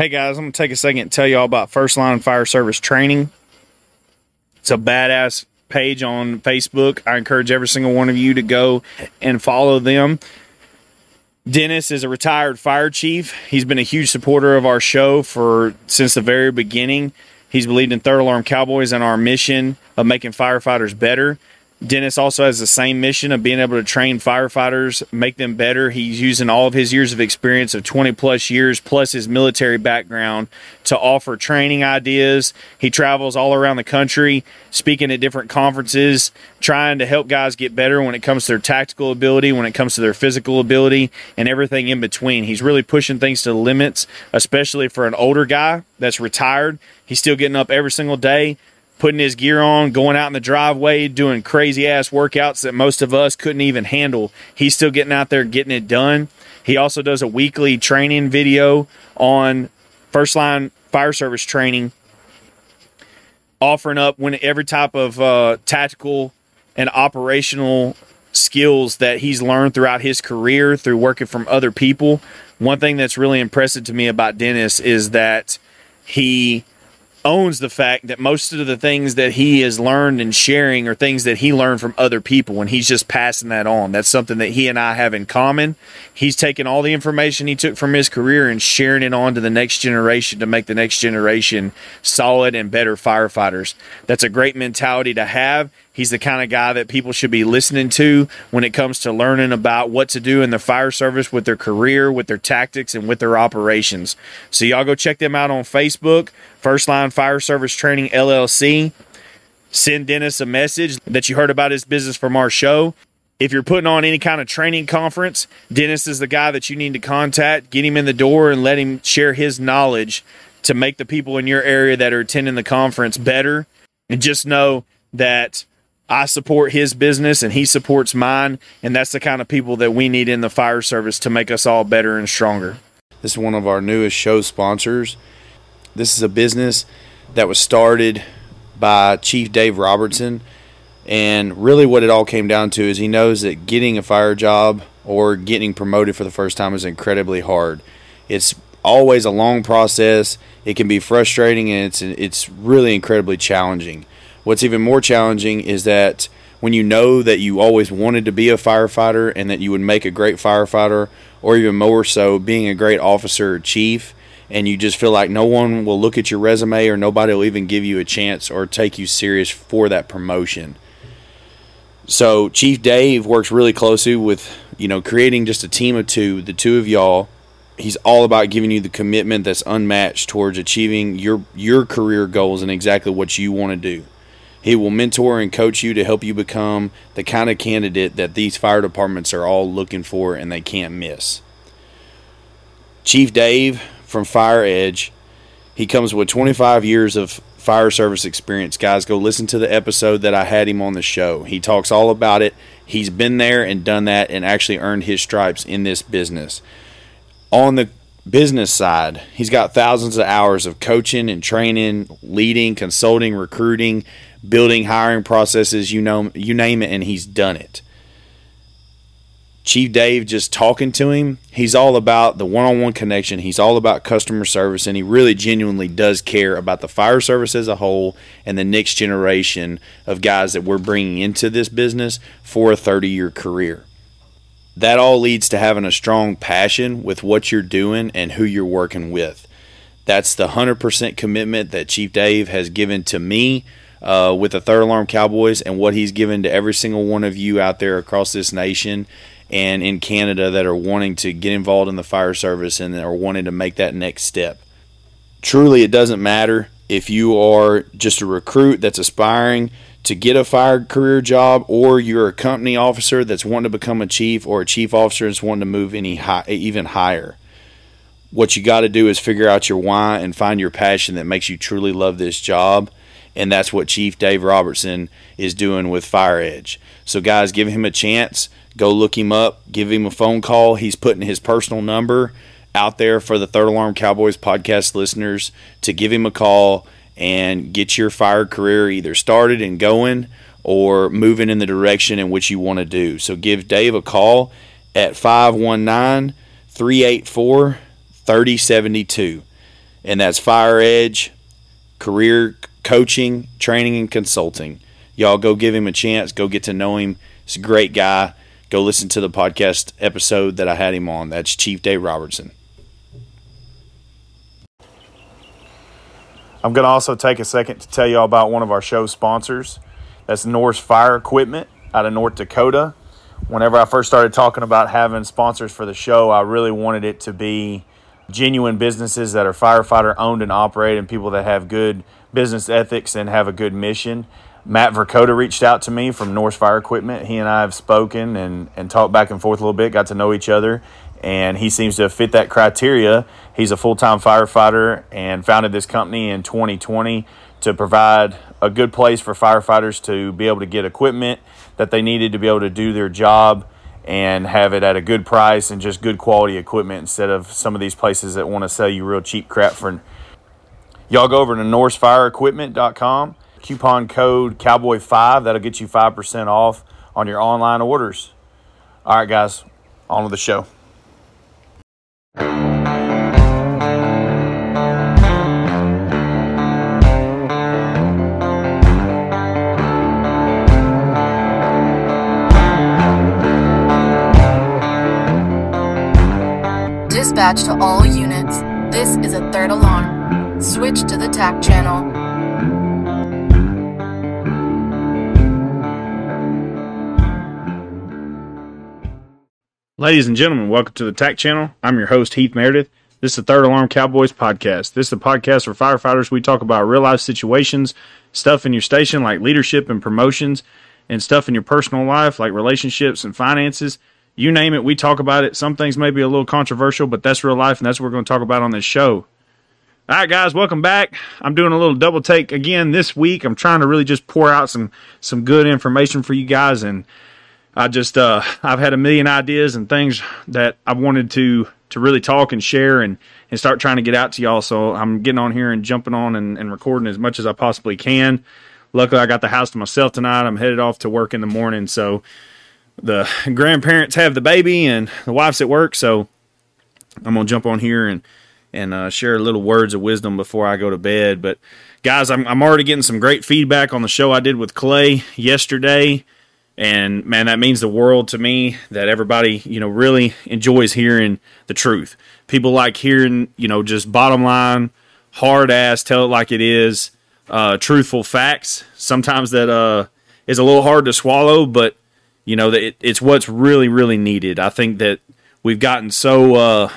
Hey guys, I'm gonna take a second to tell you all about First Line Fire Service Training. It's a badass page on Facebook. I encourage every single one of you to go and follow them. Dennis is a retired fire chief. He's been a huge supporter of our show for since the very beginning. He's believed in Third Alarm Cowboys and our mission of making firefighters better. Dennis also has the same mission of being able to train firefighters, make them better. He's using all of his years of experience of 20 plus years, plus his military background, to offer training ideas. He travels all around the country, speaking at different conferences, trying to help guys get better when it comes to their tactical ability, when it comes to their physical ability, and everything in between. He's really pushing things to the limits, especially for an older guy that's retired. He's still getting up every single day putting his gear on, going out in the driveway, doing crazy ass workouts that most of us couldn't even handle. He's still getting out there getting it done. He also does a weekly training video on first line fire service training, offering up when every type of uh, tactical and operational skills that he's learned throughout his career through working from other people. One thing that's really impressive to me about Dennis is that he owns the fact that most of the things that he has learned and sharing are things that he learned from other people and he's just passing that on. That's something that he and I have in common. He's taking all the information he took from his career and sharing it on to the next generation to make the next generation solid and better firefighters. That's a great mentality to have. He's the kind of guy that people should be listening to when it comes to learning about what to do in the fire service with their career, with their tactics, and with their operations. So, y'all go check them out on Facebook, First Line Fire Service Training LLC. Send Dennis a message that you heard about his business from our show. If you're putting on any kind of training conference, Dennis is the guy that you need to contact. Get him in the door and let him share his knowledge to make the people in your area that are attending the conference better. And just know that I support his business and he supports mine. And that's the kind of people that we need in the fire service to make us all better and stronger. This is one of our newest show sponsors. This is a business that was started by Chief Dave Robertson. And really, what it all came down to is he knows that getting a fire job or getting promoted for the first time is incredibly hard. It's always a long process. It can be frustrating and it's it's really incredibly challenging. What's even more challenging is that when you know that you always wanted to be a firefighter and that you would make a great firefighter, or even more so, being a great officer or chief, and you just feel like no one will look at your resume or nobody will even give you a chance or take you serious for that promotion. So Chief Dave works really closely with, you know, creating just a team of two, the two of y'all. He's all about giving you the commitment that's unmatched towards achieving your your career goals and exactly what you want to do. He will mentor and coach you to help you become the kind of candidate that these fire departments are all looking for and they can't miss. Chief Dave from Fire Edge, he comes with 25 years of fire service experience. Guys, go listen to the episode that I had him on the show. He talks all about it. He's been there and done that and actually earned his stripes in this business. On the business side, he's got thousands of hours of coaching and training, leading, consulting, recruiting, building hiring processes, you know, you name it, and he's done it. Chief Dave, just talking to him, he's all about the one on one connection. He's all about customer service, and he really genuinely does care about the fire service as a whole and the next generation of guys that we're bringing into this business for a 30 year career. That all leads to having a strong passion with what you're doing and who you're working with. That's the 100% commitment that Chief Dave has given to me uh, with the Third Alarm Cowboys and what he's given to every single one of you out there across this nation and in Canada that are wanting to get involved in the fire service and are wanting to make that next step. Truly, it doesn't matter if you are just a recruit that's aspiring to get a fire career job, or you're a company officer that's wanting to become a chief, or a chief officer that's wanting to move any high, even higher. What you got to do is figure out your why and find your passion that makes you truly love this job and that's what Chief Dave Robertson is doing with Fire Edge. So, guys, give him a chance. Go look him up. Give him a phone call. He's putting his personal number out there for the Third Alarm Cowboys podcast listeners to give him a call and get your fire career either started and going or moving in the direction in which you want to do. So, give Dave a call at 519 384 3072. and that's Fire Edge Career Coaching, Training, and Consulting. Y'all go give him a chance. Go get to know him. He's a great guy. Go listen to the podcast episode that I had him on. That's Chief Dave Robertson. I'm going to also take a second to tell you all about one of our show sponsors. That's Norse Fire Equipment out of North Dakota. Whenever I first started talking about having sponsors for the show, I really wanted it to be genuine businesses that are firefighter owned and operated and people that have good business ethics and have a good mission. Matt Verkota reached out to me from Norse Fire Equipment. He and I have spoken and, and talked back and forth a little bit, got to know each other, and he seems to fit that criteria. He's a full time firefighter and founded this company in 2020 to provide a good place for firefighters to be able to get equipment that they needed to be able to do their job and have it at a good price and just good quality equipment instead of some of these places that want to sell you real cheap crap for y'all go over to norsefireequipment.com coupon code cowboy5 that'll get you 5% off on your online orders all right guys on with the show Dispatch to all units. This is a third alarm. Switch to the TAC channel. Ladies and gentlemen, welcome to the TAC channel. I'm your host, Heath Meredith. This is the Third Alarm Cowboys podcast. This is a podcast for firefighters. We talk about real life situations, stuff in your station like leadership and promotions, and stuff in your personal life like relationships and finances. You name it, we talk about it. Some things may be a little controversial, but that's real life, and that's what we're going to talk about on this show. All right, guys, welcome back. I'm doing a little double take again this week. I'm trying to really just pour out some some good information for you guys, and I just uh, I've had a million ideas and things that I wanted to to really talk and share and and start trying to get out to y'all. So I'm getting on here and jumping on and, and recording as much as I possibly can. Luckily, I got the house to myself tonight. I'm headed off to work in the morning, so the grandparents have the baby and the wife's at work. So I'm gonna jump on here and and uh, share little words of wisdom before I go to bed. But guys, I'm I'm already getting some great feedback on the show I did with Clay yesterday. And man, that means the world to me that everybody, you know, really enjoys hearing the truth. People like hearing, you know, just bottom line, hard ass, tell it like it is, uh, truthful facts. Sometimes that uh, is a little hard to swallow, but you know, it, it's what's really, really needed. I think that we've gotten so uh,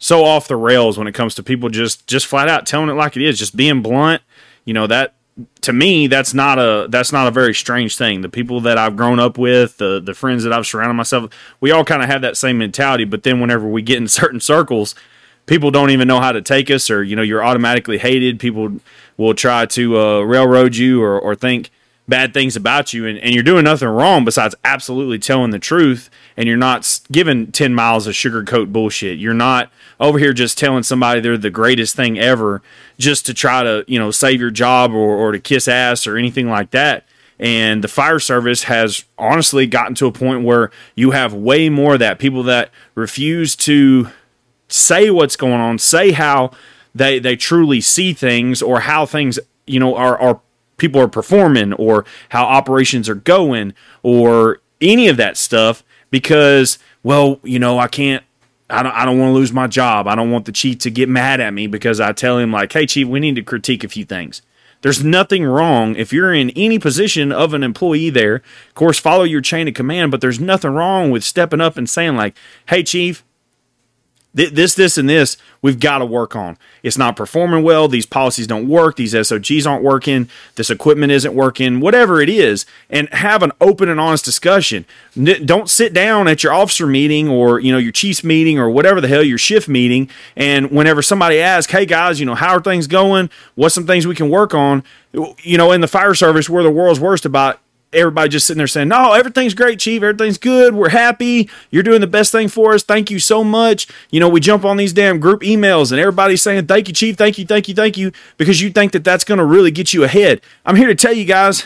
so off the rails when it comes to people just just flat out telling it like it is, just being blunt. You know that to me that's not a that's not a very strange thing the people that i've grown up with the the friends that i've surrounded myself we all kind of have that same mentality but then whenever we get in certain circles people don't even know how to take us or you know you're automatically hated people will try to uh, railroad you or, or think bad things about you and, and you're doing nothing wrong besides absolutely telling the truth and you're not giving 10 miles of sugarcoat bullshit. You're not over here just telling somebody they're the greatest thing ever just to try to you know save your job or, or to kiss ass or anything like that. And the fire service has honestly gotten to a point where you have way more of that. People that refuse to say what's going on say how they they truly see things or how things you know are are people are performing or how operations are going or any of that stuff because well you know i can't i don't, I don't want to lose my job. I don't want the chief to get mad at me because i tell him like hey chief we need to critique a few things. There's nothing wrong if you're in any position of an employee there. Of course follow your chain of command but there's nothing wrong with stepping up and saying like hey chief this, this, and this, we've got to work on. It's not performing well. These policies don't work. These SOGs aren't working. This equipment isn't working. Whatever it is, and have an open and honest discussion. Don't sit down at your officer meeting or you know your chief's meeting or whatever the hell your shift meeting. And whenever somebody asks, "Hey guys, you know how are things going? What's some things we can work on?" You know, in the fire service, we're the world's worst about everybody just sitting there saying, No, everything's great, Chief. Everything's good. We're happy. You're doing the best thing for us. Thank you so much. You know, we jump on these damn group emails and everybody's saying, Thank you, Chief. Thank you, thank you, thank you, because you think that that's going to really get you ahead. I'm here to tell you guys.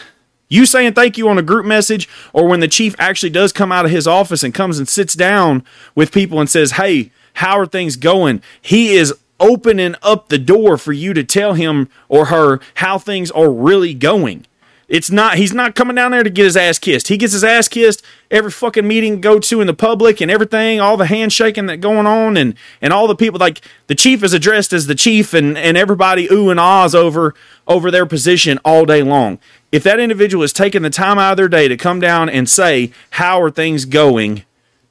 You saying thank you on a group message, or when the chief actually does come out of his office and comes and sits down with people and says, Hey, how are things going? He is opening up the door for you to tell him or her how things are really going. It's not he's not coming down there to get his ass kissed. He gets his ass kissed every fucking meeting go to in the public and everything, all the handshaking that going on and and all the people like the chief is addressed as the chief and and everybody ooh and ahs over over their position all day long. If that individual is taking the time out of their day to come down and say how are things going,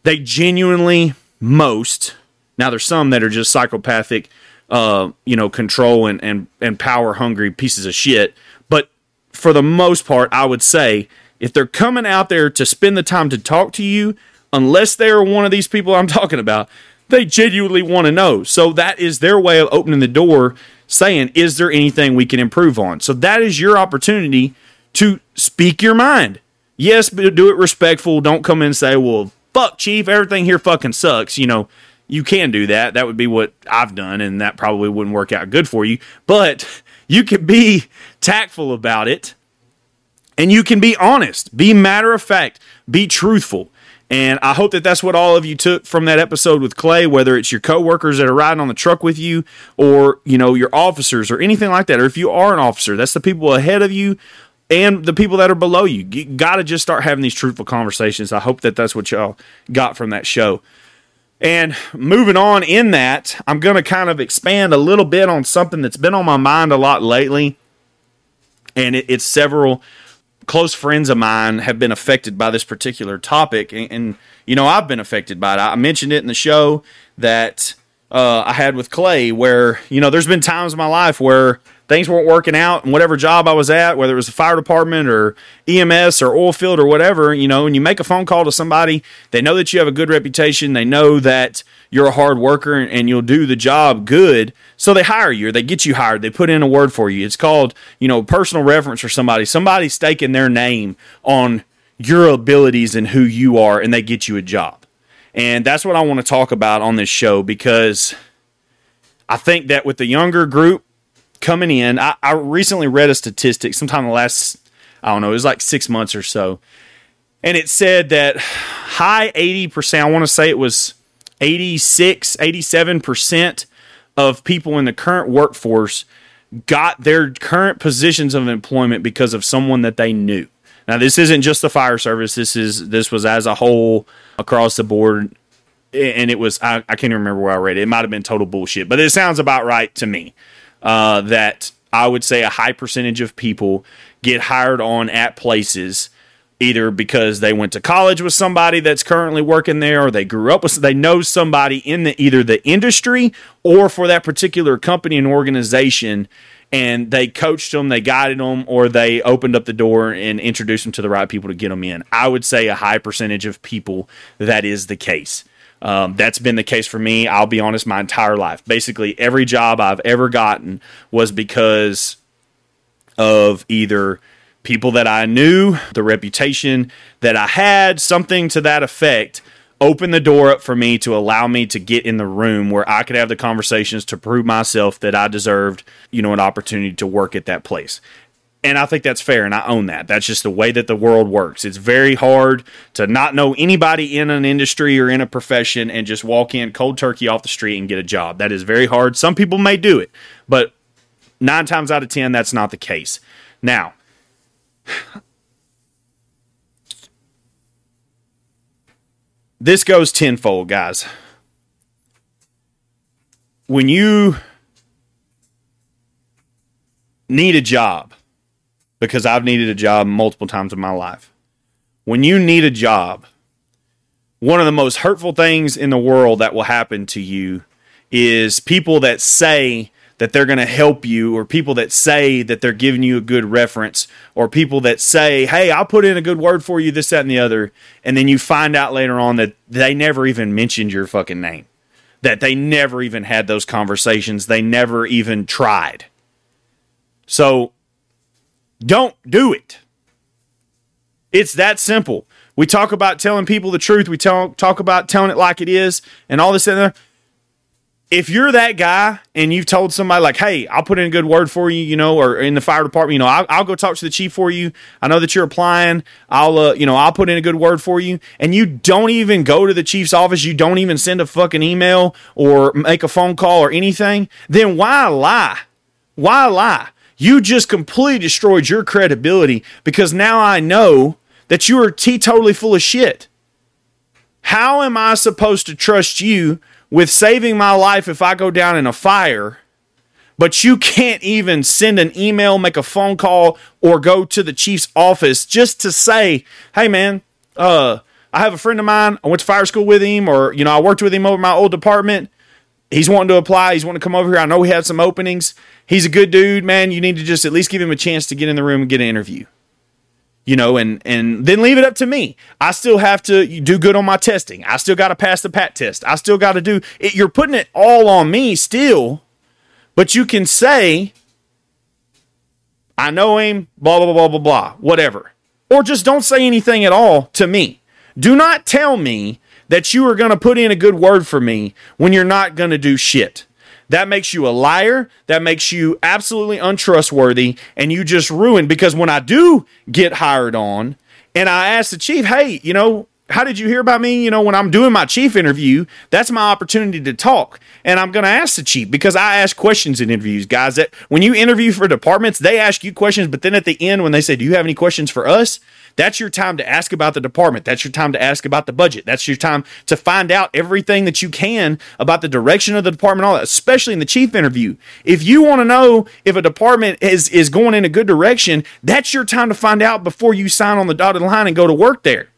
they genuinely most now there's some that are just psychopathic uh, you know, control and, and, and power hungry pieces of shit. For the most part, I would say if they're coming out there to spend the time to talk to you, unless they're one of these people I'm talking about, they genuinely want to know. So that is their way of opening the door, saying, Is there anything we can improve on? So that is your opportunity to speak your mind. Yes, but do it respectful. Don't come in and say, Well, fuck, Chief, everything here fucking sucks. You know, you can do that. That would be what I've done, and that probably wouldn't work out good for you. But you can be tactful about it, and you can be honest, be matter of fact, be truthful. And I hope that that's what all of you took from that episode with Clay, whether it's your coworkers that are riding on the truck with you, or you know your officers, or anything like that. Or if you are an officer, that's the people ahead of you and the people that are below you. You got to just start having these truthful conversations. I hope that that's what y'all got from that show. And moving on in that, I'm going to kind of expand a little bit on something that's been on my mind a lot lately. And it, it's several close friends of mine have been affected by this particular topic. And, and, you know, I've been affected by it. I mentioned it in the show that uh, I had with Clay, where, you know, there's been times in my life where things weren't working out and whatever job I was at, whether it was the fire department or EMS or oil field or whatever, you know, and you make a phone call to somebody, they know that you have a good reputation, they know that you're a hard worker and you'll do the job good, so they hire you or they get you hired, they put in a word for you. It's called, you know, personal reference for somebody. Somebody's staking their name on your abilities and who you are and they get you a job. And that's what I want to talk about on this show because I think that with the younger group, coming in. I, I recently read a statistic sometime in the last, I don't know, it was like six months or so. And it said that high 80%, I want to say it was 86, 87% of people in the current workforce got their current positions of employment because of someone that they knew. Now, this isn't just the fire service. This is this was as a whole across the board, and it was I, I can't even remember where I read it. It might have been total bullshit, but it sounds about right to me uh, that I would say a high percentage of people get hired on at places either because they went to college with somebody that's currently working there or they grew up with they know somebody in the either the industry or for that particular company and organization and they coached them, they guided them, or they opened up the door and introduced them to the right people to get them in. I would say a high percentage of people that is the case. Um, that's been the case for me. I'll be honest, my entire life. Basically, every job I've ever gotten was because of either people that I knew, the reputation that I had, something to that effect. Open the door up for me to allow me to get in the room where I could have the conversations to prove myself that I deserved, you know, an opportunity to work at that place. And I think that's fair, and I own that. That's just the way that the world works. It's very hard to not know anybody in an industry or in a profession and just walk in cold turkey off the street and get a job. That is very hard. Some people may do it, but nine times out of ten, that's not the case. Now, this goes tenfold, guys. When you need a job, because I've needed a job multiple times in my life. When you need a job, one of the most hurtful things in the world that will happen to you is people that say that they're going to help you, or people that say that they're giving you a good reference, or people that say, Hey, I'll put in a good word for you, this, that, and the other. And then you find out later on that they never even mentioned your fucking name, that they never even had those conversations, they never even tried. So don't do it. It's that simple. We talk about telling people the truth. We tell, talk about telling it like it is and all this and that. if you're that guy and you've told somebody like, "Hey, I'll put in a good word for you," you know, or in the fire department, you know, I'll, I'll go talk to the chief for you. I know that you're applying. I'll, uh, you know, I'll put in a good word for you, and you don't even go to the chief's office. You don't even send a fucking email or make a phone call or anything. Then why lie? Why lie? You just completely destroyed your credibility because now I know that you are teetotally full of shit. How am I supposed to trust you with saving my life if I go down in a fire, but you can't even send an email, make a phone call, or go to the chief's office just to say, hey, man, uh, I have a friend of mine. I went to fire school with him, or, you know, I worked with him over my old department. He's wanting to apply. He's wanting to come over here. I know we have some openings. He's a good dude, man. You need to just at least give him a chance to get in the room and get an interview you know, and and then leave it up to me. I still have to do good on my testing. I still got to pass the PAT test. I still got to do it. You're putting it all on me still, but you can say, I know him, blah, blah, blah, blah, blah, whatever. Or just don't say anything at all to me. Do not tell me that you are going to put in a good word for me when you're not going to do shit. That makes you a liar. That makes you absolutely untrustworthy. And you just ruin because when I do get hired on and I ask the chief, hey, you know, how did you hear about me? You know, when I'm doing my chief interview, that's my opportunity to talk. And I'm going to ask the chief because I ask questions in interviews, guys. That when you interview for departments, they ask you questions, but then at the end, when they say, Do you have any questions for us? That's your time to ask about the department. That's your time to ask about the budget. That's your time to find out everything that you can about the direction of the department, all that, especially in the chief interview. If you want to know if a department is, is going in a good direction, that's your time to find out before you sign on the dotted line and go to work there.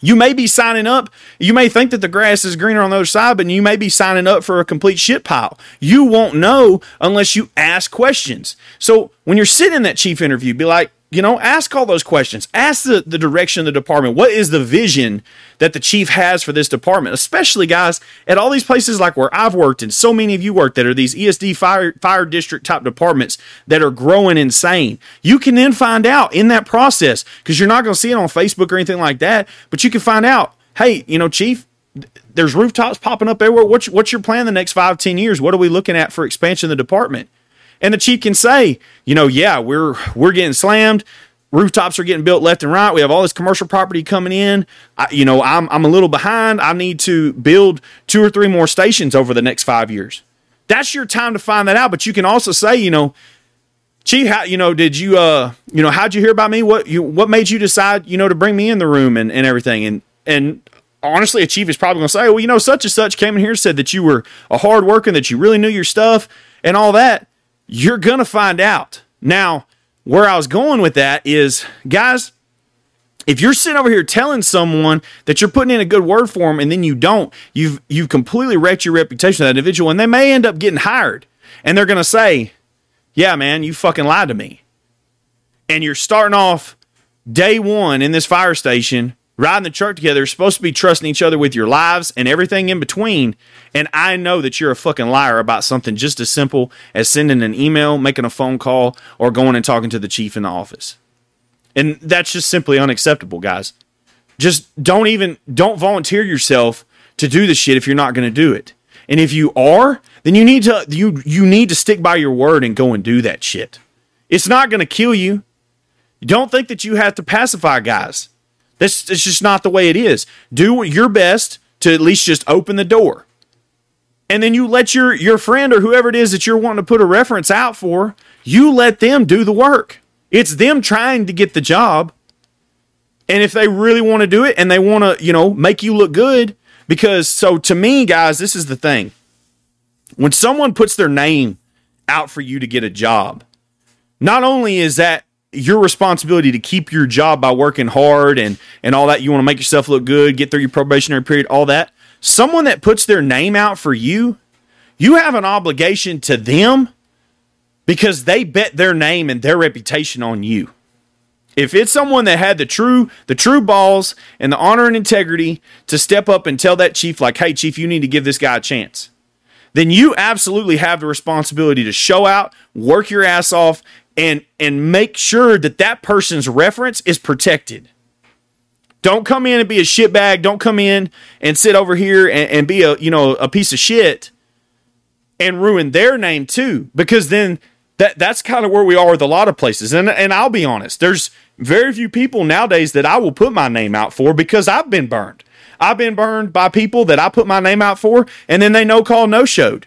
You may be signing up. You may think that the grass is greener on the other side, but you may be signing up for a complete shit pile. You won't know unless you ask questions. So when you're sitting in that chief interview, be like, you know, ask all those questions. Ask the, the direction of the department. What is the vision that the chief has for this department? Especially, guys, at all these places like where I've worked and so many of you work that are these ESD fire, fire district type departments that are growing insane. You can then find out in that process because you're not going to see it on Facebook or anything like that, but you can find out, hey, you know, chief, there's rooftops popping up everywhere. What's, what's your plan the next five, ten years? What are we looking at for expansion of the department? And the chief can say, you know, yeah, we're we're getting slammed. Rooftops are getting built left and right. We have all this commercial property coming in. I, you know, I'm I'm a little behind. I need to build two or three more stations over the next five years. That's your time to find that out. But you can also say, you know, Chief, how you know, did you uh you know, how'd you hear about me? What you what made you decide, you know, to bring me in the room and, and everything? And and honestly, a chief is probably gonna say, Well, you know, such and such came in here, said that you were a hard worker, that you really knew your stuff and all that. You're going to find out. Now, where I was going with that is, guys, if you're sitting over here telling someone that you're putting in a good word for them and then you don't, you've you've completely wrecked your reputation of that individual, and they may end up getting hired. And they're to say, "Yeah, man, you fucking lied to me." And you're starting off day one in this fire station riding the truck together, supposed to be trusting each other with your lives and everything in between. And I know that you're a fucking liar about something just as simple as sending an email, making a phone call, or going and talking to the chief in the office. And that's just simply unacceptable, guys. Just don't even don't volunteer yourself to do the shit if you're not going to do it. And if you are, then you need to you you need to stick by your word and go and do that shit. It's not going to kill you. Don't think that you have to pacify guys. That's, that's just not the way it is. Do your best to at least just open the door. And then you let your, your friend or whoever it is that you're wanting to put a reference out for, you let them do the work. It's them trying to get the job. And if they really want to do it and they want to, you know, make you look good, because so to me, guys, this is the thing. When someone puts their name out for you to get a job, not only is that your responsibility to keep your job by working hard and and all that. You want to make yourself look good get through your probationary period all that. Someone that puts their name out for you you have an obligation to them because they bet their name and their reputation on you. If it's someone that had the true the true balls and the honor and integrity to step up and tell that chief like hey chief you need to give this guy a chance then you absolutely have the responsibility to show out work your ass off and and make sure that that person's reference is protected. Don't come in and be a shitbag. Don't come in and sit over here and, and be a you know a piece of shit and ruin their name too because then that that's kind of where we are with a lot of places and and I'll be honest there's very few people nowadays that I will put my name out for because I've been burned I've been burned by people that I put my name out for and then they no call no showed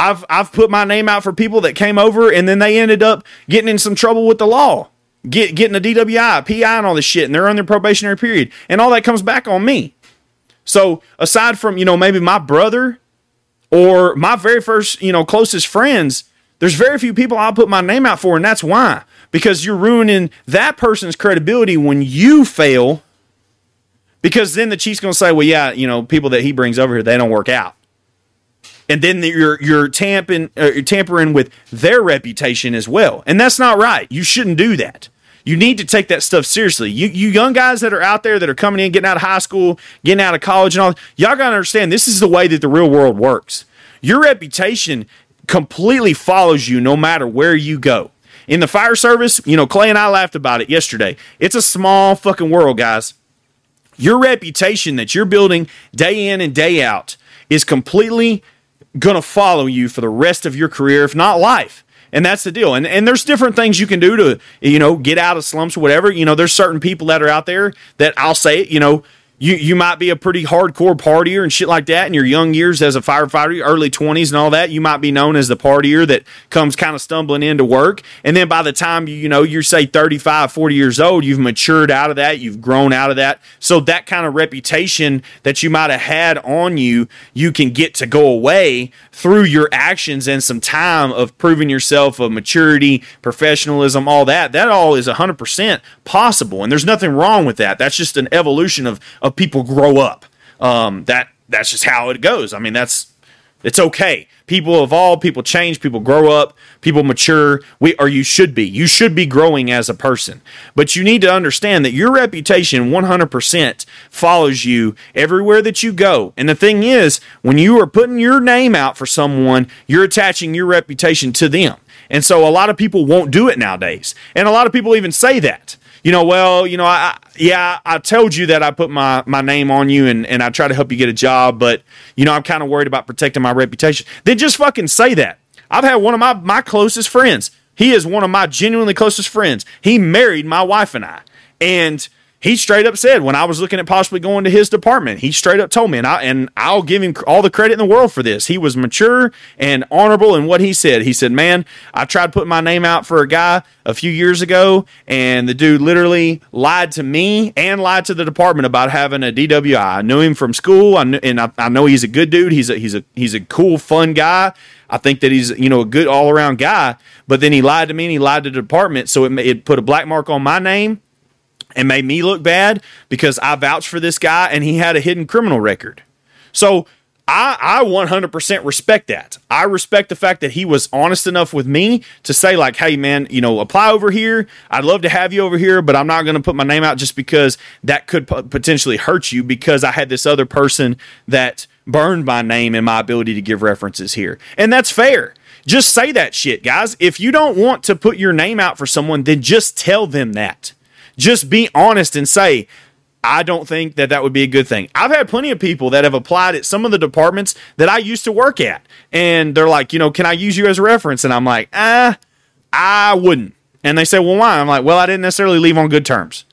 I've I've put my name out for people that came over and then they ended up getting in some trouble with the law get getting a DWI PI and all this shit and they're on their probationary period and all that comes back on me so aside from you know maybe my brother or my very first, you know, closest friends, there's very few people I'll put my name out for, and that's why. Because you're ruining that person's credibility when you fail. Because then the chief's gonna say, well, yeah, you know, people that he brings over here, they don't work out. And then you're you're tampering uh, you're tampering with their reputation as well, and that's not right. You shouldn't do that. You need to take that stuff seriously. You you young guys that are out there that are coming in, getting out of high school, getting out of college, and all, y'all gotta understand this is the way that the real world works. Your reputation completely follows you no matter where you go. In the fire service, you know, Clay and I laughed about it yesterday. It's a small fucking world, guys. Your reputation that you're building day in and day out is completely gonna follow you for the rest of your career, if not life. And that's the deal. And and there's different things you can do to, you know, get out of slumps or whatever. You know, there's certain people that are out there that I'll say, you know, you you might be a pretty hardcore partier and shit like that in your young years as a firefighter, early 20s and all that. You might be known as the partier that comes kind of stumbling into work. And then by the time you, you know, you're say 35, 40 years old, you've matured out of that, you've grown out of that. So that kind of reputation that you might have had on you, you can get to go away through your actions and some time of proving yourself of maturity, professionalism, all that. That all is 100% possible. And there's nothing wrong with that. That's just an evolution of, of people grow up. Um, that that's just how it goes. I mean, that's it's okay. People evolve, people change, people grow up, people mature. We or you should be. You should be growing as a person. But you need to understand that your reputation 100% follows you everywhere that you go. And the thing is, when you are putting your name out for someone, you're attaching your reputation to them. And so a lot of people won't do it nowadays. And a lot of people even say that you know, well, you know, I, yeah, I told you that I put my, my name on you and, and I try to help you get a job, but, you know, I'm kind of worried about protecting my reputation. Then just fucking say that. I've had one of my, my closest friends. He is one of my genuinely closest friends. He married my wife and I. And he straight up said when I was looking at possibly going to his department, he straight up told me, and I and I'll give him all the credit in the world for this. He was mature and honorable in what he said. He said, "Man, I tried putting my name out for a guy a few years ago, and the dude literally lied to me and lied to the department about having a DWI. I knew him from school, I knew, and I, I know he's a good dude. He's a he's a he's a cool, fun guy." I think that he's you know a good all around guy, but then he lied to me and he lied to the department, so it, it put a black mark on my name and made me look bad because I vouched for this guy and he had a hidden criminal record. So I, I 100% respect that. I respect the fact that he was honest enough with me to say, like, hey, man, you know, apply over here. I'd love to have you over here, but I'm not going to put my name out just because that could p- potentially hurt you because I had this other person that burned my name and my ability to give references here. And that's fair. Just say that shit, guys. If you don't want to put your name out for someone, then just tell them that just be honest and say, I don't think that that would be a good thing. I've had plenty of people that have applied at some of the departments that I used to work at, and they're like, you know, can I use you as a reference? And I'm like, ah, I wouldn't. And they say, well, why? I'm like, well, I didn't necessarily leave on good terms.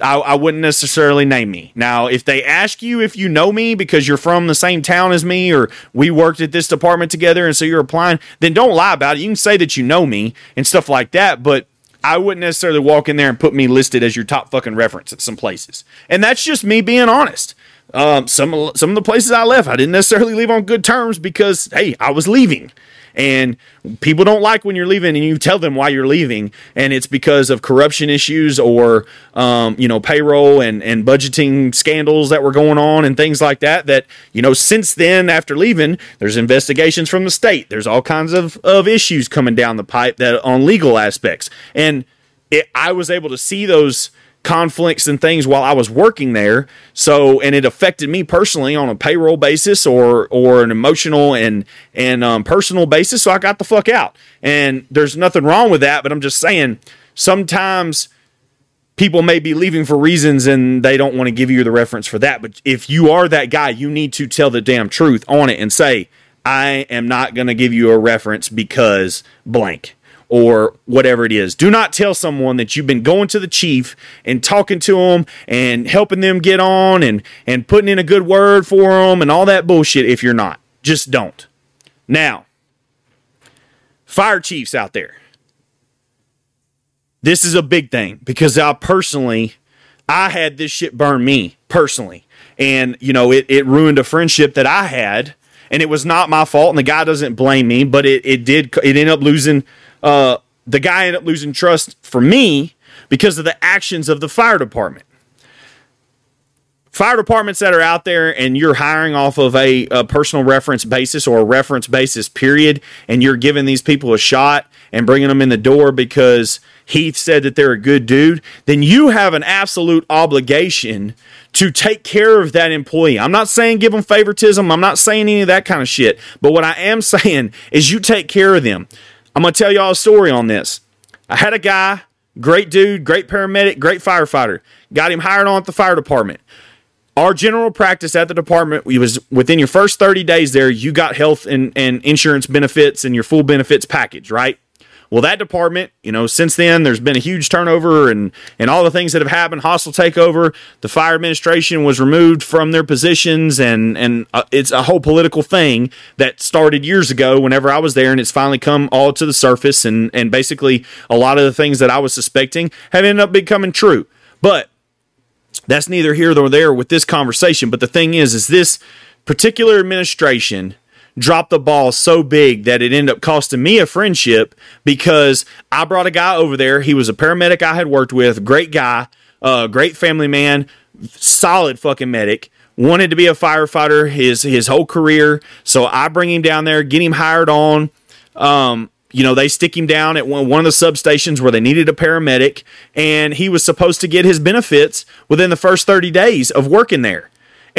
I, I, wouldn't necessarily name me. Now, if they ask you if you know me because you're from the same town as me or we worked at this department together and so you're applying, then don't lie about it. You can say that you know me and stuff like that, but I wouldn't necessarily walk in there and put me listed as your top fucking reference at some places. And that's just me being honest. Um, some some of the places I left, I didn't necessarily leave on good terms because hey, I was leaving. And people don't like when you're leaving and you tell them why you're leaving. And it's because of corruption issues or, um, you know, payroll and, and budgeting scandals that were going on and things like that. That, you know, since then, after leaving, there's investigations from the state. There's all kinds of, of issues coming down the pipe that on legal aspects. And it, I was able to see those conflicts and things while I was working there. So, and it affected me personally on a payroll basis or or an emotional and and um, personal basis. So I got the fuck out. And there's nothing wrong with that, but I'm just saying sometimes people may be leaving for reasons and they don't want to give you the reference for that. But if you are that guy, you need to tell the damn truth on it and say, I am not going to give you a reference because blank or whatever it is. Do not tell someone that you've been going to the chief and talking to them and helping them get on and and putting in a good word for them and all that bullshit if you're not. Just don't. Now, fire chiefs out there. This is a big thing because I personally I had this shit burn me personally. And you know, it it ruined a friendship that I had and it was not my fault and the guy doesn't blame me, but it it did it ended up losing uh, the guy ended up losing trust for me because of the actions of the fire department. Fire departments that are out there and you're hiring off of a, a, personal reference basis or a reference basis, period, and you're giving these people a shot and bringing them in the door because Heath said that they're a good dude, then you have an absolute obligation to take care of that employee. I'm not saying give them favoritism, I'm not saying any of that kind of shit, but what I am saying is you take care of them. I'm going to tell y'all a story on this. I had a guy, great dude, great paramedic, great firefighter. Got him hired on at the fire department. Our general practice at the department was within your first 30 days there, you got health and, and insurance benefits and your full benefits package, right? Well, that department, you know, since then there's been a huge turnover and and all the things that have happened, hostile takeover. The fire administration was removed from their positions, and and uh, it's a whole political thing that started years ago. Whenever I was there, and it's finally come all to the surface, and and basically a lot of the things that I was suspecting have ended up becoming true. But that's neither here nor there with this conversation. But the thing is, is this particular administration dropped the ball so big that it ended up costing me a friendship because I brought a guy over there. He was a paramedic I had worked with, great guy, uh, great family man, solid fucking medic. Wanted to be a firefighter his his whole career, so I bring him down there, get him hired on. Um, you know, they stick him down at one, one of the substations where they needed a paramedic, and he was supposed to get his benefits within the first 30 days of working there.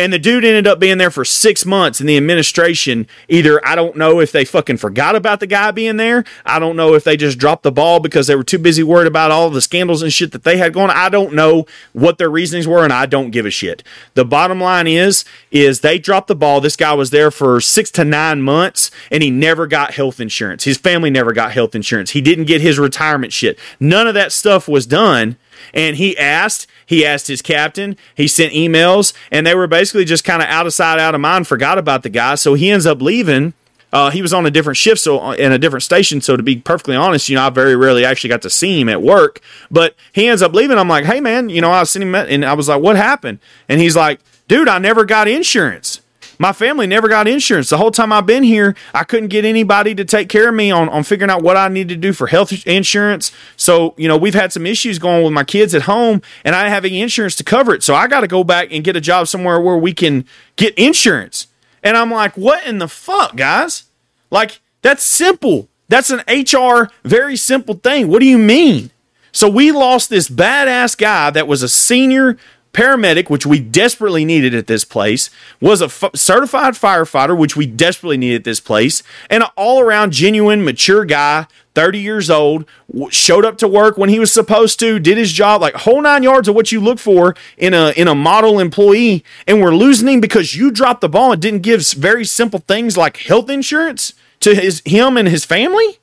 And the dude ended up being there for six months and the administration. Either I don't know if they fucking forgot about the guy being there. I don't know if they just dropped the ball because they were too busy worried about all the scandals and shit that they had going. I don't know what their reasonings were, and I don't give a shit. The bottom line is, is they dropped the ball. This guy was there for six to nine months, and he never got health insurance. His family never got health insurance. He didn't get his retirement shit. None of that stuff was done and he asked he asked his captain he sent emails and they were basically just kind of out of sight out of mind forgot about the guy so he ends up leaving uh, he was on a different shift, so uh, in a different station. So to be perfectly honest, you know, I very rarely actually got to see him at work. But he ends up leaving. I'm like, hey man, you know, I was sitting him, and I was like, what happened? And he's like, dude, I never got insurance. My family never got insurance. The whole time I've been here, I couldn't get anybody to take care of me on, on figuring out what I need to do for health insurance. So, you know, we've had some issues going with my kids at home, and I have any insurance to cover it. So I got to go back and get a job somewhere where we can get insurance. And I'm like, what in the fuck, guys? Like, that's simple. That's an HR, very simple thing. What do you mean? So we lost this badass guy that was a senior paramedic, which we desperately needed at this place, was a f- certified firefighter, which we desperately needed at this place, and an all around genuine, mature guy, 30 years old, w- showed up to work when he was supposed to, did his job, like whole nine yards of what you look for in a in a model employee, and we're losing him because you dropped the ball and didn't give very simple things like health insurance to his him and his family.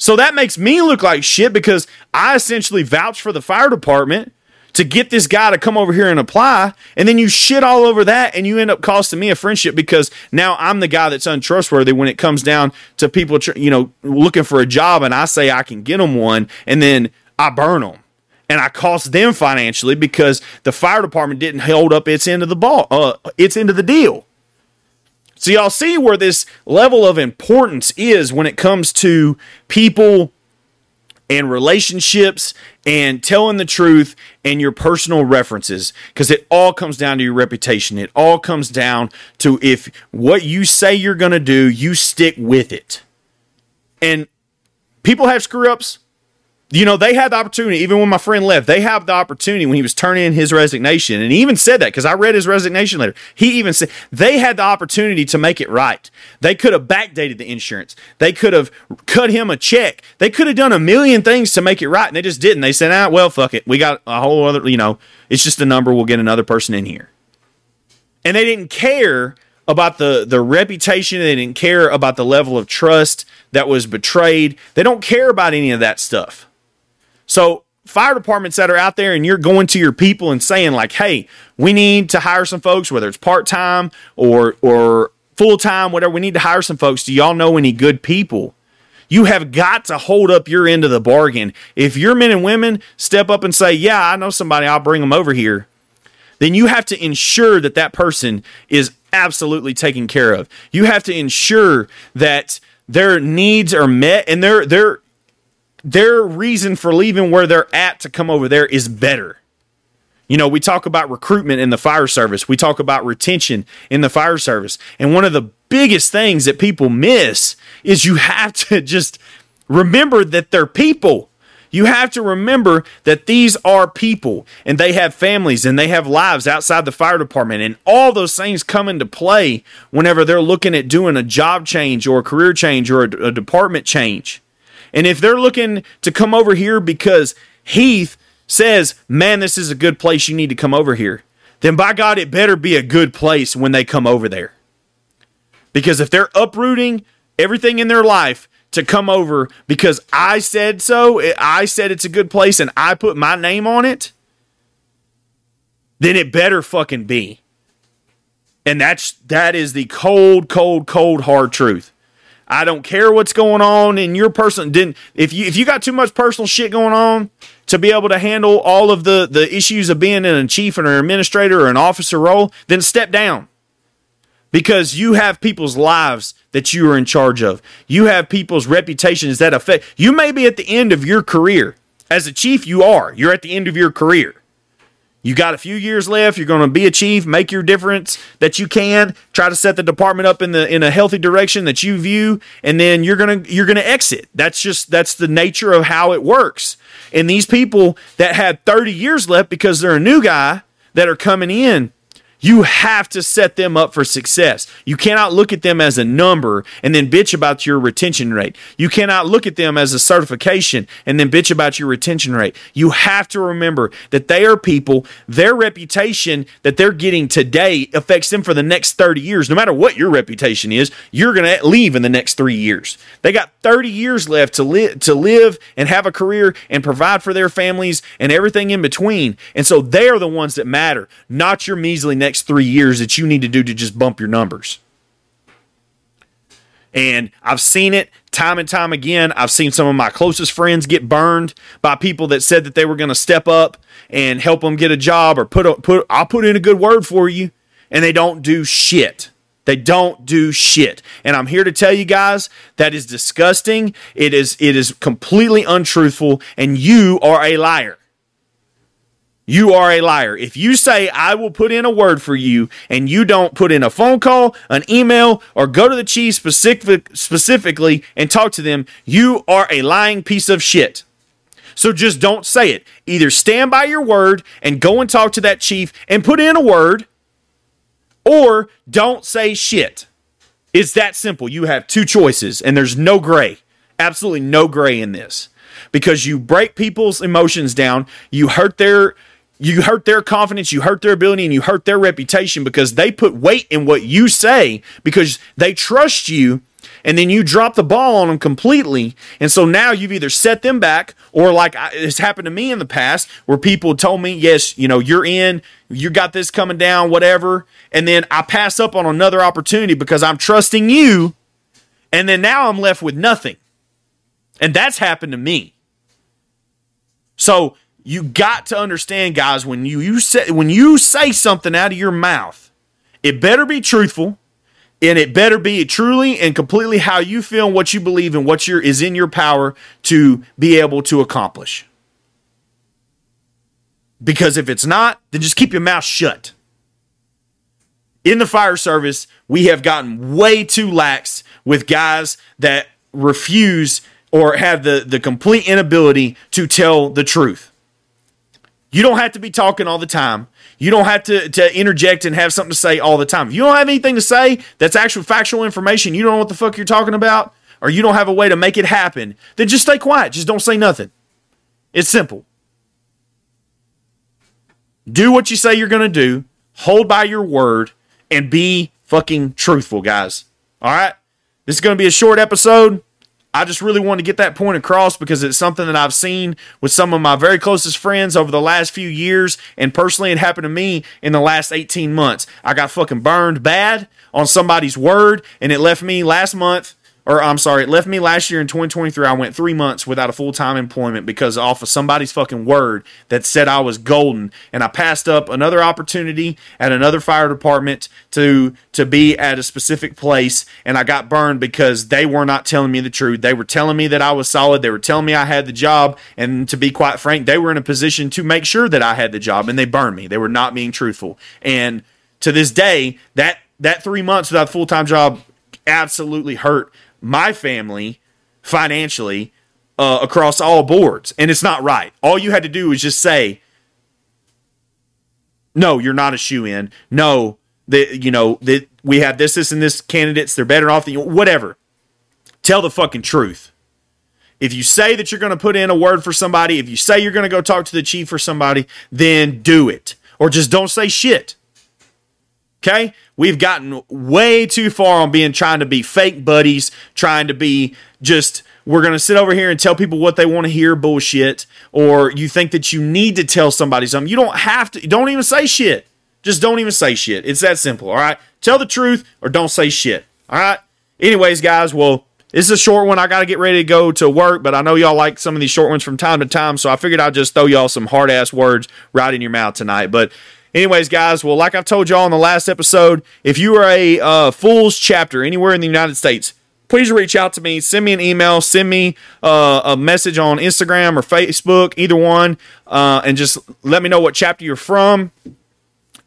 So that makes me look like shit because I essentially vouch for the fire department to get this guy to come over here and apply. And then you shit all over that and you end up costing me a friendship because now I'm the guy that's untrustworthy when it comes down to people, you know, looking for a job and I say I can get them one and then I burn them. And I cost them financially because the fire department didn't hold up its end of the ball, uh, its end of the deal. So y'all see where this level of importance is when it comes to people and relationships and telling the truth and your personal references because it all comes down to your reputation. It all comes down to if what you say you're going to do, you stick with it. And people have screw ups you know, they had the opportunity, even when my friend left, they have the opportunity when he was turning in his resignation. And he even said that because I read his resignation letter. He even said they had the opportunity to make it right. They could have backdated the insurance. They could have cut him a check. They could have done a million things to make it right. And they just didn't. They said, ah, well, fuck it. We got a whole other, you know, it's just a number. We'll get another person in here. And they didn't care about the the reputation. They didn't care about the level of trust that was betrayed. They don't care about any of that stuff. So fire departments that are out there and you're going to your people and saying like, "Hey, we need to hire some folks, whether it's part time or or full time, whatever. We need to hire some folks. Do y'all know any good people?" You have got to hold up your end of the bargain. If your men and women step up and say, "Yeah, I know somebody. I'll bring them over here," then you have to ensure that that person is absolutely taken care of. You have to ensure that their needs are met and their their their reason for leaving where they're at to come over there is better. You know, we talk about recruitment in the fire service. We talk about retention in the fire service. And one of the biggest things that people miss is you have to just remember that they're people. You have to remember that these are people and they have families and they have lives outside the fire department. And all those things come into play whenever they're looking at doing a job change or a career change or a, a department change. And if they're looking to come over here because Heath says, man, this is a good place, you need to come over here, then by God, it better be a good place when they come over there. Because if they're uprooting everything in their life to come over because I said so, I said it's a good place and I put my name on it, then it better fucking be. And that's that is the cold, cold, cold, hard truth. I don't care what's going on in your person. Didn't if you if you got too much personal shit going on to be able to handle all of the the issues of being in a chief or an administrator or an officer role, then step down. Because you have people's lives that you are in charge of. You have people's reputations that affect. You may be at the end of your career. As a chief, you are. You're at the end of your career. You got a few years left. You're going to be a chief, make your difference that you can, try to set the department up in the in a healthy direction that you view, and then you're going to you're to exit. That's just that's the nature of how it works. And these people that had 30 years left because they're a new guy that are coming in, you have to set them up for success. You cannot look at them as a number and then bitch about your retention rate. You cannot look at them as a certification and then bitch about your retention rate. You have to remember that they are people, their reputation that they're getting today affects them for the next 30 years. No matter what your reputation is, you're going to leave in the next 3 years. They got 30 years left to live to live and have a career and provide for their families and everything in between. And so they are the ones that matter, not your measly next three years that you need to do to just bump your numbers. And I've seen it time and time again. I've seen some of my closest friends get burned by people that said that they were going to step up and help them get a job or put a, put I'll put in a good word for you and they don't do shit. They don't do shit. And I'm here to tell you guys that is disgusting. It is it is completely untruthful and you are a liar you are a liar. If you say, I will put in a word for you, and you don't put in a phone call, an email, or go to the chief specific, specifically and talk to them, you are a lying piece of shit. So just don't say it. Either stand by your word and go and talk to that chief and put in a word, or don't say shit. It's that simple. You have two choices, and there's no gray. Absolutely no gray in this. Because you break people's emotions down, you hurt their you hurt their confidence, you hurt their ability, and you hurt their reputation because they put weight in what you say because they trust you, and then you drop the ball on them completely. And so now you've either set them back, or like it's happened to me in the past where people told me, yes, you know, you're in, you got this coming down, whatever. And then I pass up on another opportunity because I'm trusting you. And then now I'm left with nothing. And that's happened to me. So you got to understand, guys, when you, you say when you say something out of your mouth, it better be truthful, and it better be truly and completely how you feel and what you believe and what your is in your power to be able to accomplish. Because if it's not, then just keep your mouth shut. In the fire service, we have gotten way too lax with guys that refuse or have the, the complete inability to tell the truth. You don't have to be talking all the time. You don't have to, to interject and have something to say all the time. If you don't have anything to say that's actual factual information, you don't know what the fuck you're talking about, or you don't have a way to make it happen, then just stay quiet. Just don't say nothing. It's simple. Do what you say you're going to do, hold by your word, and be fucking truthful, guys. All right? This is going to be a short episode. I just really want to get that point across because it's something that I've seen with some of my very closest friends over the last few years. And personally, it happened to me in the last 18 months. I got fucking burned bad on somebody's word, and it left me last month or I'm sorry, it left me last year in 2023. I went three months without a full time employment because off of somebody's fucking word that said I was golden, and I passed up another opportunity at another fire department to to be at a specific place, and I got burned because they were not telling me the truth. They were telling me that I was solid. They were telling me I had the job, and to be quite frank, they were in a position to make sure that I had the job, and they burned me. They were not being truthful, and to this day, that that three months without a full time job absolutely hurt my family financially uh, across all boards, and it's not right. All you had to do was just say, "No, you're not a shoe in." No, that you know that we have this, this, and this candidates. They're better off than you. Whatever. Tell the fucking truth. If you say that you're going to put in a word for somebody, if you say you're going to go talk to the chief for somebody, then do it, or just don't say shit. Okay? We've gotten way too far on being trying to be fake buddies, trying to be just we're going to sit over here and tell people what they want to hear bullshit or you think that you need to tell somebody something. You don't have to don't even say shit. Just don't even say shit. It's that simple, all right? Tell the truth or don't say shit. All right? Anyways, guys, well, this is a short one. I got to get ready to go to work, but I know y'all like some of these short ones from time to time, so I figured I'd just throw y'all some hard ass words right in your mouth tonight. But Anyways, guys, well, like I've told y'all in the last episode, if you are a uh, Fools chapter anywhere in the United States, please reach out to me. Send me an email. Send me uh, a message on Instagram or Facebook, either one, uh, and just let me know what chapter you're from.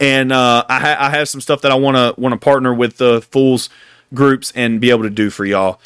And uh, I, ha- I, have some stuff that I want to want to partner with the Fools groups and be able to do for y'all.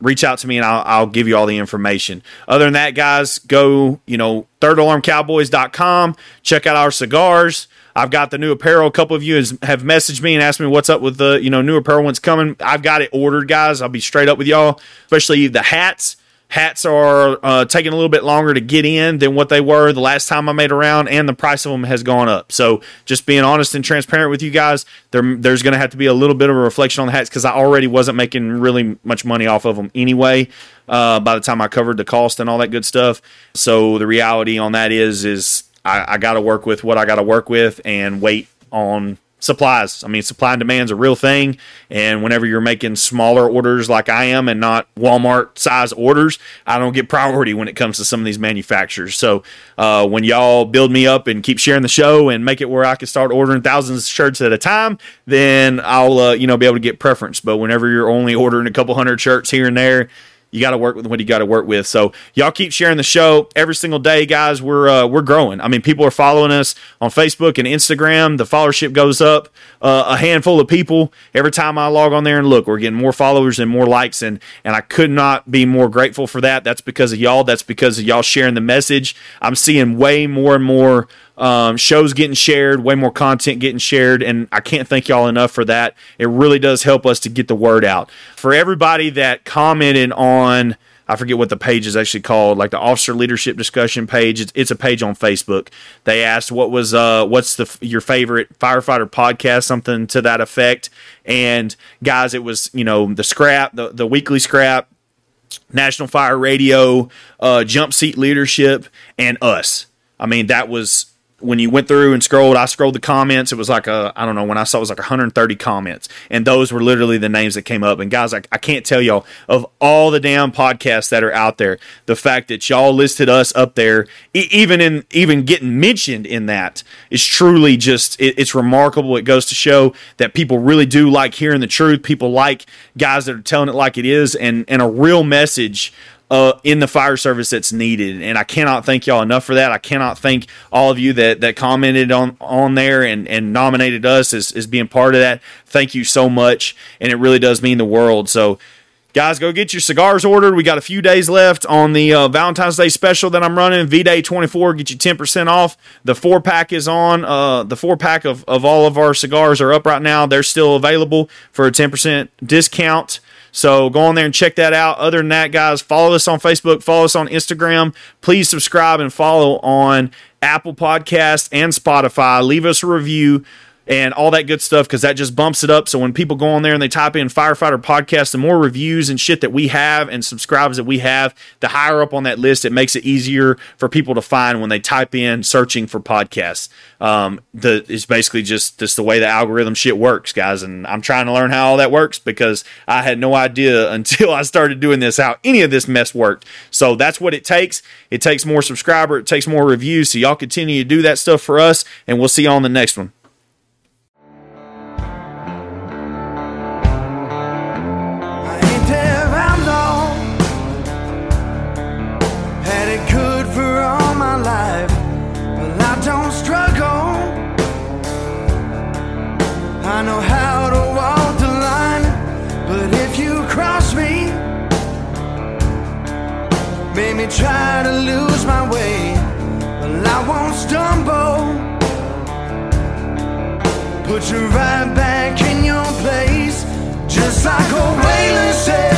Reach out to me and I'll, I'll give you all the information. Other than that, guys, go, you know, thirdalarmcowboys.com. Check out our cigars. I've got the new apparel. A couple of you has, have messaged me and asked me what's up with the you know new apparel when's coming. I've got it ordered, guys. I'll be straight up with y'all, especially the hats. Hats are uh, taking a little bit longer to get in than what they were the last time I made around, and the price of them has gone up. So, just being honest and transparent with you guys, there, there's going to have to be a little bit of a reflection on the hats because I already wasn't making really much money off of them anyway. Uh, by the time I covered the cost and all that good stuff, so the reality on that is is I, I got to work with what I got to work with and wait on supplies. I mean, supply and demand's a real thing. And whenever you're making smaller orders like I am and not Walmart size orders, I don't get priority when it comes to some of these manufacturers. So uh, when y'all build me up and keep sharing the show and make it where I can start ordering thousands of shirts at a time, then I'll uh, you know be able to get preference. But whenever you're only ordering a couple hundred shirts here and there, you got to work with what you got to work with. So y'all keep sharing the show every single day, guys. We're uh, we're growing. I mean, people are following us on Facebook and Instagram. The followership goes up uh, a handful of people every time I log on there and look. We're getting more followers and more likes, and and I could not be more grateful for that. That's because of y'all. That's because of y'all sharing the message. I'm seeing way more and more um, shows getting shared, way more content getting shared, and I can't thank y'all enough for that. It really does help us to get the word out. For everybody that commented on, I forget what the page is actually called, like the officer leadership discussion page. It's, it's a page on Facebook. They asked what was uh what's the your favorite firefighter podcast, something to that effect. And guys, it was you know the scrap, the the weekly scrap, National Fire Radio, uh, Jump Seat Leadership, and us. I mean, that was when you went through and scrolled, I scrolled the comments. It was like a, I don't know, when I saw it was like 130 comments. And those were literally the names that came up. And guys, I, I can't tell y'all of all the damn podcasts that are out there, the fact that y'all listed us up there, e- even in, even getting mentioned in that is truly just, it, it's remarkable. It goes to show that people really do like hearing the truth. People like guys that are telling it like it is and, and a real message uh, in the fire service that's needed. And I cannot thank y'all enough for that. I cannot thank all of you that, that commented on, on there and, and nominated us as, as being part of that. Thank you so much. And it really does mean the world. So, guys, go get your cigars ordered. We got a few days left on the uh, Valentine's Day special that I'm running. V Day 24, get you 10% off. The four pack is on. Uh, the four pack of, of all of our cigars are up right now. They're still available for a 10% discount. So go on there and check that out. Other than that, guys, follow us on Facebook, follow us on Instagram. Please subscribe and follow on Apple Podcast and Spotify. Leave us a review. And all that good stuff because that just bumps it up. So when people go on there and they type in firefighter podcast, the more reviews and shit that we have and subscribers that we have, the higher up on that list, it makes it easier for people to find when they type in searching for podcasts. Um, the it's basically just just the way the algorithm shit works, guys. And I'm trying to learn how all that works because I had no idea until I started doing this how any of this mess worked. So that's what it takes. It takes more subscriber, it takes more reviews. So y'all continue to do that stuff for us, and we'll see you on the next one. Try to lose my way, but I won't stumble. Put you right back in your place, just like a whaler said.